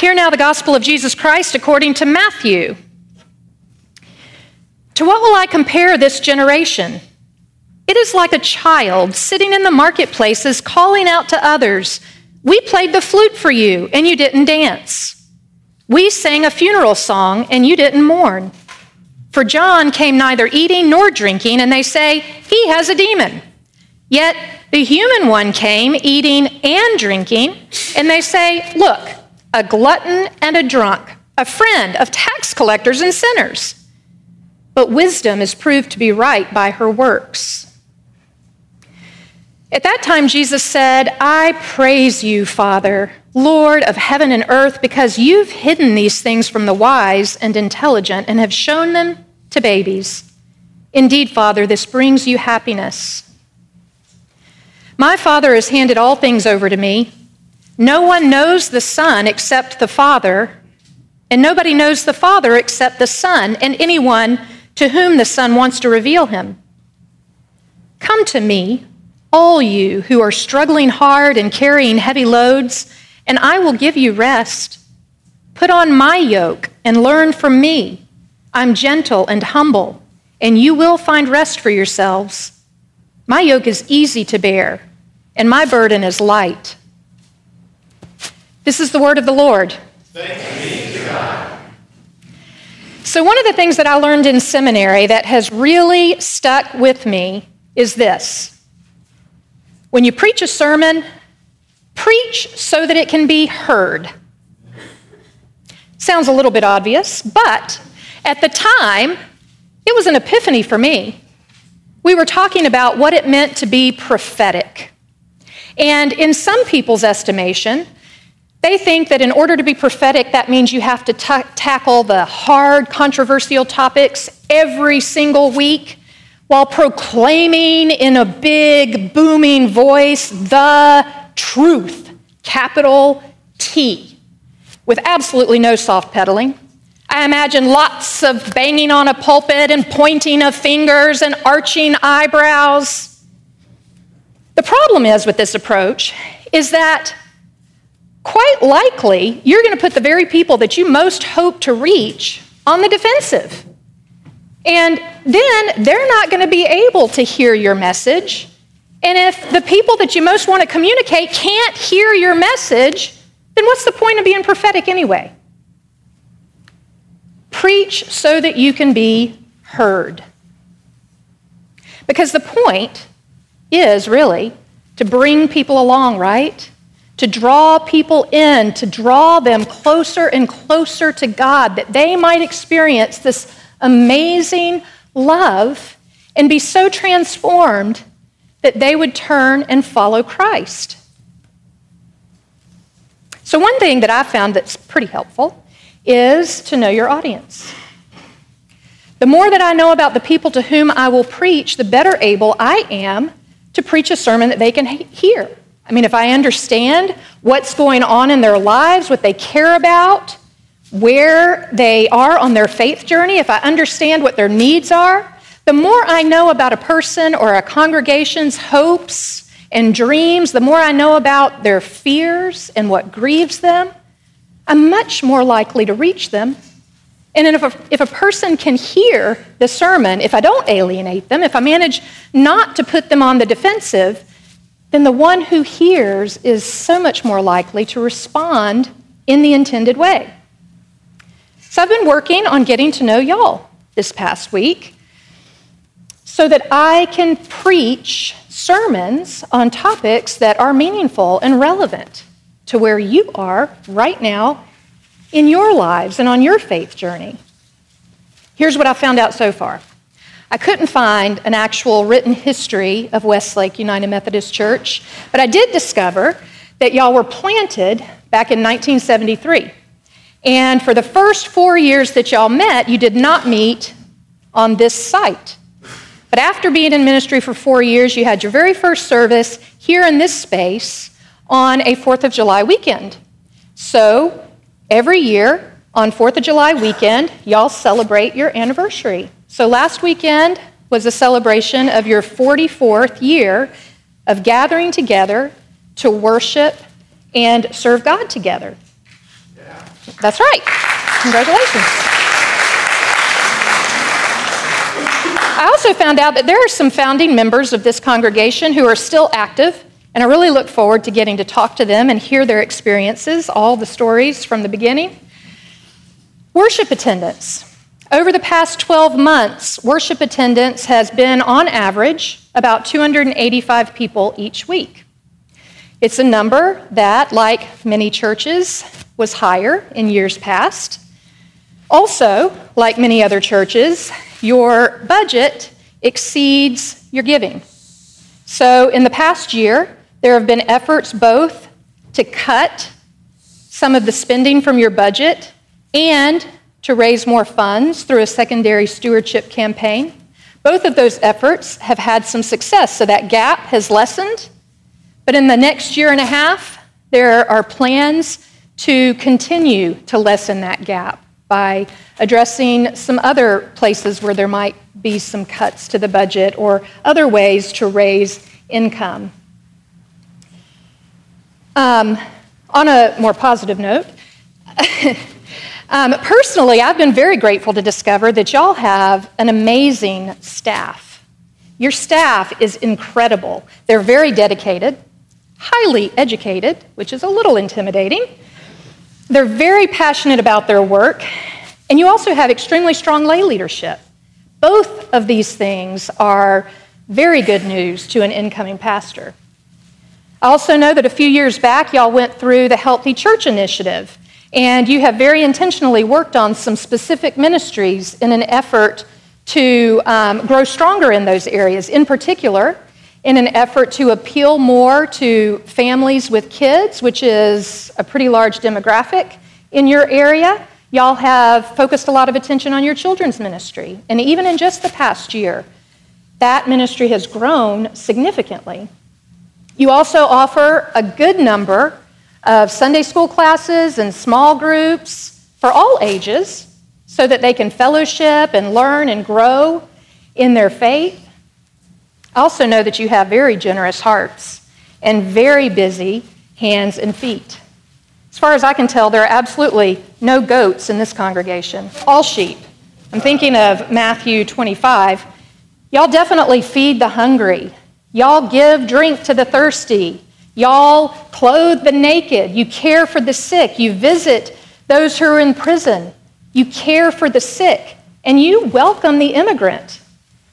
Hear now the gospel of Jesus Christ according to Matthew. To what will I compare this generation? It is like a child sitting in the marketplaces calling out to others, We played the flute for you, and you didn't dance. We sang a funeral song, and you didn't mourn. For John came neither eating nor drinking, and they say, He has a demon. Yet the human one came eating and drinking, and they say, Look, a glutton and a drunk, a friend of tax collectors and sinners. But wisdom is proved to be right by her works. At that time, Jesus said, I praise you, Father, Lord of heaven and earth, because you've hidden these things from the wise and intelligent and have shown them to babies. Indeed, Father, this brings you happiness. My Father has handed all things over to me. No one knows the Son except the Father, and nobody knows the Father except the Son, and anyone to whom the Son wants to reveal him. Come to me, all you who are struggling hard and carrying heavy loads, and I will give you rest. Put on my yoke and learn from me. I'm gentle and humble, and you will find rest for yourselves. My yoke is easy to bear and my burden is light. This is the word of the Lord. So, one of the things that I learned in seminary that has really stuck with me is this when you preach a sermon, preach so that it can be heard. Sounds a little bit obvious, but at the time, it was an epiphany for me. We were talking about what it meant to be prophetic. And in some people's estimation, they think that in order to be prophetic, that means you have to t- tackle the hard, controversial topics every single week while proclaiming in a big, booming voice the truth, capital T, with absolutely no soft pedaling. I imagine lots of banging on a pulpit and pointing of fingers and arching eyebrows. The problem is with this approach is that quite likely you're going to put the very people that you most hope to reach on the defensive. And then they're not going to be able to hear your message. And if the people that you most want to communicate can't hear your message, then what's the point of being prophetic anyway? Preach so that you can be heard. Because the point is really to bring people along, right? To draw people in, to draw them closer and closer to God, that they might experience this amazing love and be so transformed that they would turn and follow Christ. So, one thing that I've found that's pretty helpful is to know your audience. The more that I know about the people to whom I will preach, the better able I am to preach a sermon that they can hear. I mean, if I understand what's going on in their lives, what they care about, where they are on their faith journey, if I understand what their needs are, the more I know about a person or a congregation's hopes and dreams, the more I know about their fears and what grieves them, I'm much more likely to reach them. And if a, if a person can hear the sermon, if I don't alienate them, if I manage not to put them on the defensive, then the one who hears is so much more likely to respond in the intended way. So I've been working on getting to know y'all this past week so that I can preach sermons on topics that are meaningful and relevant to where you are right now in your lives and on your faith journey. Here's what I found out so far. I couldn't find an actual written history of Westlake United Methodist Church, but I did discover that y'all were planted back in 1973. And for the first four years that y'all met, you did not meet on this site. But after being in ministry for four years, you had your very first service here in this space on a 4th of July weekend. So Every year on 4th of July weekend, y'all celebrate your anniversary. So last weekend was a celebration of your 44th year of gathering together to worship and serve God together. Yeah. That's right. Congratulations. I also found out that there are some founding members of this congregation who are still active, and I really look forward to getting to talk to them and hear their experiences, all the stories from the beginning. Worship attendance. Over the past 12 months, worship attendance has been, on average, about 285 people each week. It's a number that, like many churches, was higher in years past. Also, like many other churches, your budget exceeds your giving. So, in the past year, there have been efforts both to cut some of the spending from your budget and to raise more funds through a secondary stewardship campaign. Both of those efforts have had some success, so that gap has lessened. But in the next year and a half, there are plans to continue to lessen that gap by addressing some other places where there might be some cuts to the budget or other ways to raise income. Um, on a more positive note, um, personally, I've been very grateful to discover that y'all have an amazing staff. Your staff is incredible. They're very dedicated, highly educated, which is a little intimidating. They're very passionate about their work, and you also have extremely strong lay leadership. Both of these things are very good news to an incoming pastor. I also know that a few years back, y'all went through the Healthy Church Initiative, and you have very intentionally worked on some specific ministries in an effort to um, grow stronger in those areas. In particular, in an effort to appeal more to families with kids, which is a pretty large demographic in your area. Y'all have focused a lot of attention on your children's ministry. And even in just the past year, that ministry has grown significantly. You also offer a good number of Sunday school classes and small groups for all ages so that they can fellowship and learn and grow in their faith. I also know that you have very generous hearts and very busy hands and feet. As far as I can tell, there are absolutely no goats in this congregation, all sheep. I'm thinking of Matthew 25. Y'all definitely feed the hungry. Y'all give drink to the thirsty. Y'all clothe the naked. You care for the sick. You visit those who are in prison. You care for the sick. And you welcome the immigrant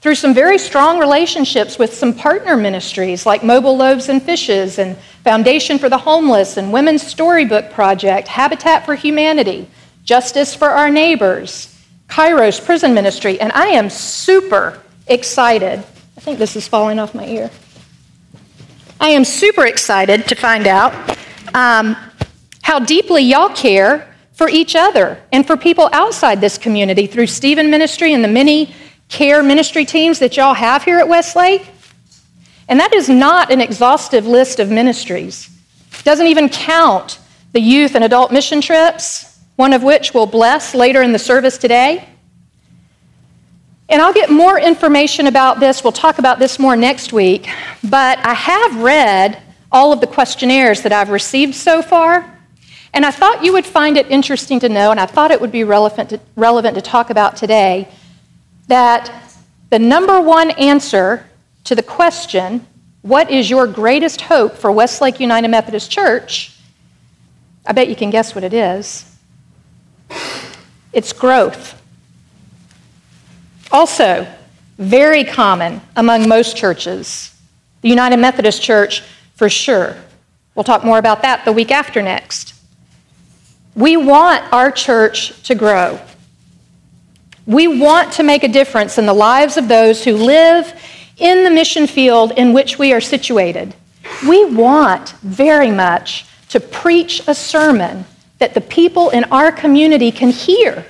through some very strong relationships with some partner ministries like Mobile Loaves and Fishes and Foundation for the Homeless and Women's Storybook Project, Habitat for Humanity, Justice for Our Neighbors, Kairos Prison Ministry, and I am super excited. I think this is falling off my ear. I am super excited to find out um, how deeply y'all care for each other and for people outside this community through Stephen Ministry and the many care ministry teams that y'all have here at Westlake. And that is not an exhaustive list of ministries. It doesn't even count the youth and adult mission trips, one of which we'll bless later in the service today. And I'll get more information about this. We'll talk about this more next week. But I have read all of the questionnaires that I've received so far. And I thought you would find it interesting to know, and I thought it would be relevant to, relevant to talk about today, that the number one answer to the question, What is your greatest hope for Westlake United Methodist Church? I bet you can guess what it is. It's growth. Also, very common among most churches. The United Methodist Church, for sure. We'll talk more about that the week after next. We want our church to grow. We want to make a difference in the lives of those who live in the mission field in which we are situated. We want very much to preach a sermon that the people in our community can hear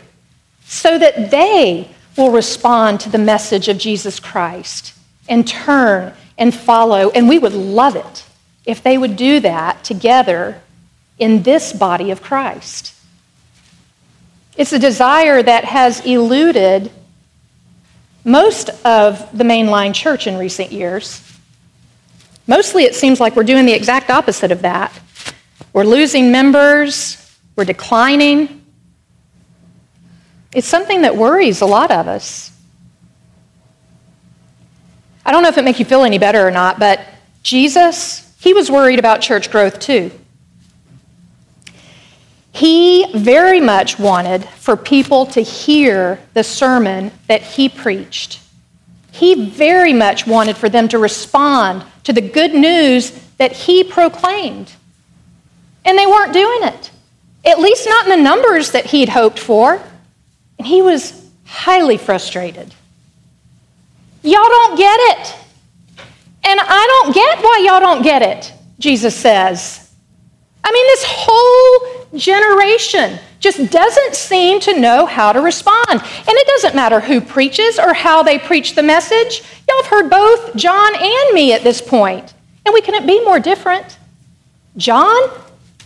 so that they will respond to the message of Jesus Christ and turn and follow. And we would love it if they would do that together in this body of Christ. It's a desire that has eluded most of the mainline church in recent years. Mostly, it seems like we're doing the exact opposite of that. We're losing members, we're declining. It's something that worries a lot of us. I don't know if it makes you feel any better or not, but Jesus, he was worried about church growth too. He very much wanted for people to hear the sermon that he preached. He very much wanted for them to respond to the good news that he proclaimed. And they weren't doing it, at least not in the numbers that he'd hoped for. And he was highly frustrated. Y'all don't get it. And I don't get why y'all don't get it, Jesus says. I mean, this whole generation just doesn't seem to know how to respond. And it doesn't matter who preaches or how they preach the message. Y'all have heard both John and me at this point, and we couldn't be more different. John,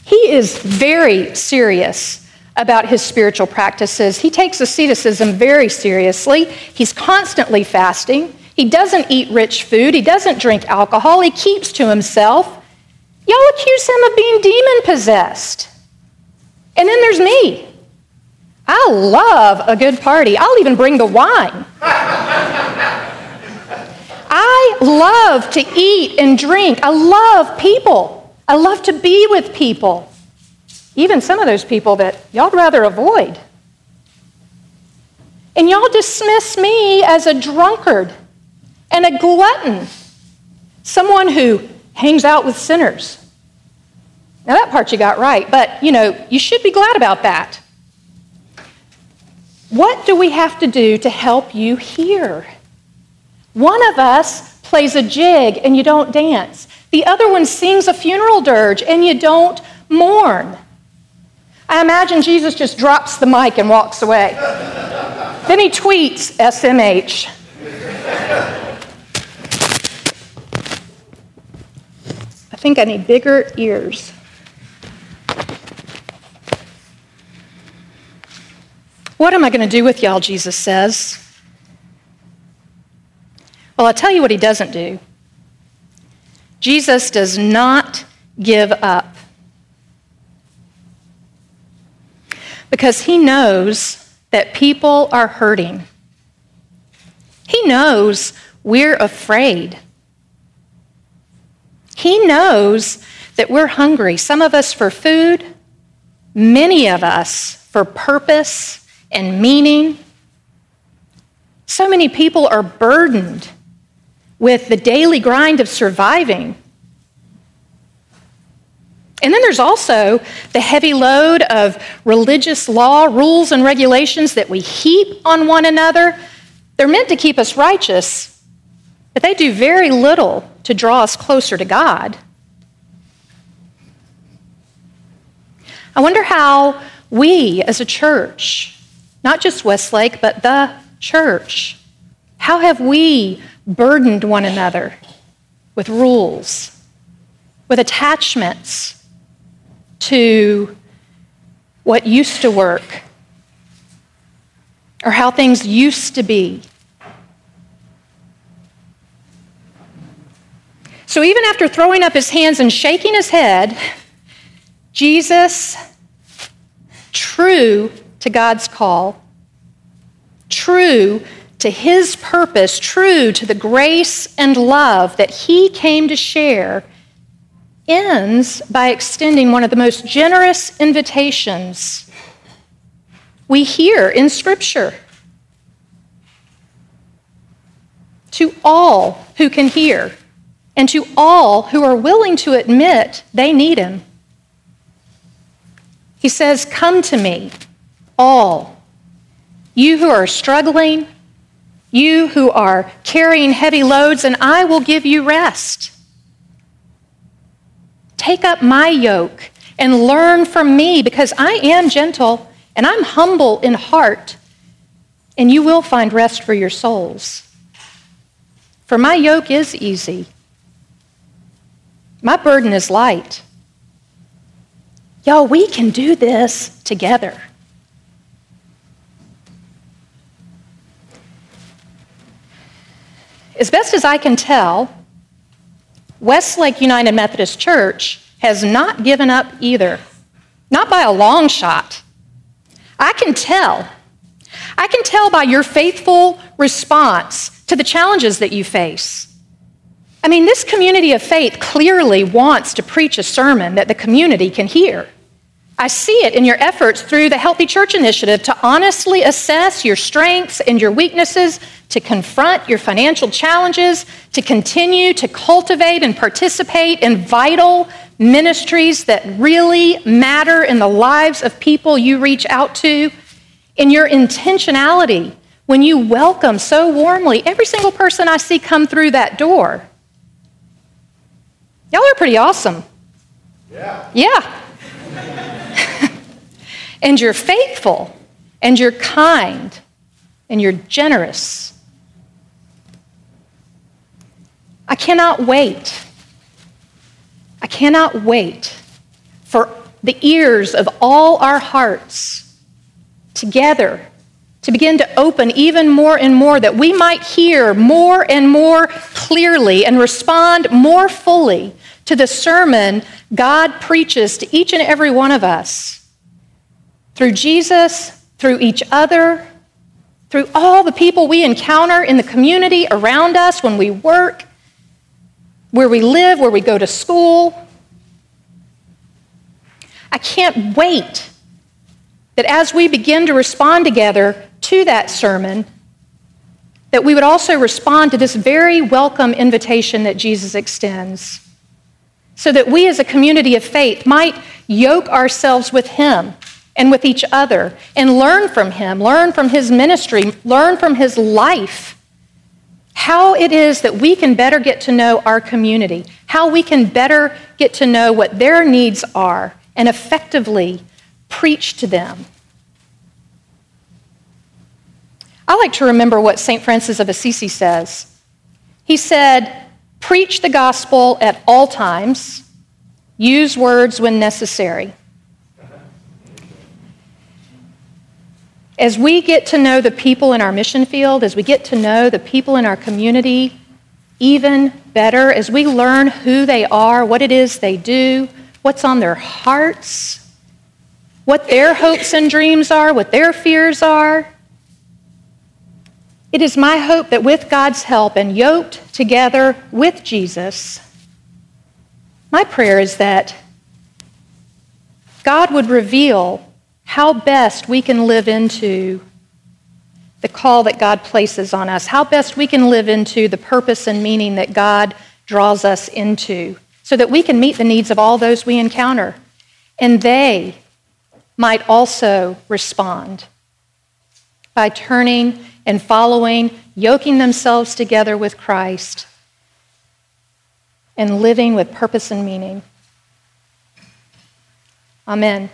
he is very serious about his spiritual practices. He takes asceticism very seriously. He's constantly fasting. He doesn't eat rich food. He doesn't drink alcohol. He keeps to himself. Y'all accuse him of being demon possessed. And then there's me. I love a good party. I'll even bring the wine. I love to eat and drink. I love people. I love to be with people. Even some of those people that y'all'd rather avoid. And y'all dismiss me as a drunkard and a glutton, someone who hangs out with sinners. Now, that part you got right, but you know, you should be glad about that. What do we have to do to help you hear? One of us plays a jig and you don't dance. The other one sings a funeral dirge and you don't mourn. I imagine Jesus just drops the mic and walks away. then he tweets SMH. I think I need bigger ears. What am I going to do with y'all, Jesus says. Well, I'll tell you what he doesn't do. Jesus does not give up. Because he knows that people are hurting. He knows we're afraid. He knows that we're hungry, some of us for food, many of us for purpose and meaning. So many people are burdened with the daily grind of surviving. And then there's also the heavy load of religious law, rules, and regulations that we heap on one another. They're meant to keep us righteous, but they do very little to draw us closer to God. I wonder how we as a church not just Westlake, but the church. How have we burdened one another with rules, with attachments to what used to work, or how things used to be? So even after throwing up his hands and shaking his head, Jesus, true to God's call, true to his purpose, true to the grace and love that he came to share, ends by extending one of the most generous invitations we hear in Scripture to all who can hear and to all who are willing to admit they need him. He says, Come to me all. You who are struggling, you who are carrying heavy loads, and I will give you rest. Take up my yoke and learn from me because I am gentle and I'm humble in heart, and you will find rest for your souls. For my yoke is easy, my burden is light. Y'all, we can do this together. As best as I can tell, Westlake United Methodist Church has not given up either. not by a long shot. I can tell. I can tell by your faithful response to the challenges that you face. I mean, this community of faith clearly wants to preach a sermon that the community can hear. I see it in your efforts through the Healthy Church Initiative to honestly assess your strengths and your weaknesses, to confront your financial challenges, to continue to cultivate and participate in vital ministries that really matter in the lives of people you reach out to, in your intentionality when you welcome so warmly every single person I see come through that door. Y'all are pretty awesome. Yeah. Yeah. And you're faithful, and you're kind, and you're generous. I cannot wait. I cannot wait for the ears of all our hearts together to begin to open even more and more, that we might hear more and more clearly and respond more fully to the sermon God preaches to each and every one of us through Jesus, through each other, through all the people we encounter in the community around us when we work, where we live, where we go to school. I can't wait that as we begin to respond together to that sermon, that we would also respond to this very welcome invitation that Jesus extends, so that we as a community of faith might yoke ourselves with Him and with each other and learn from Him, learn from His ministry, learn from His life. How it is that we can better get to know our community, how we can better get to know what their needs are and effectively preach to them. I like to remember what St. Francis of Assisi says. He said, Preach the gospel at all times, use words when necessary. As we get to know the people in our mission field, as we get to know the people in our community even better, as we learn who they are, what it is they do, what's on their hearts, what their hopes and dreams are, what their fears are, it is my hope that with God's help and yoked together with Jesus, my prayer is that God would reveal how best we can live into the call that God places on us, how best we can live into the purpose and meaning that God draws us into, so that we can meet the needs of all those we encounter. And they might also respond by turning and following, yoking themselves together with Christ, and living with purpose and meaning. Amen.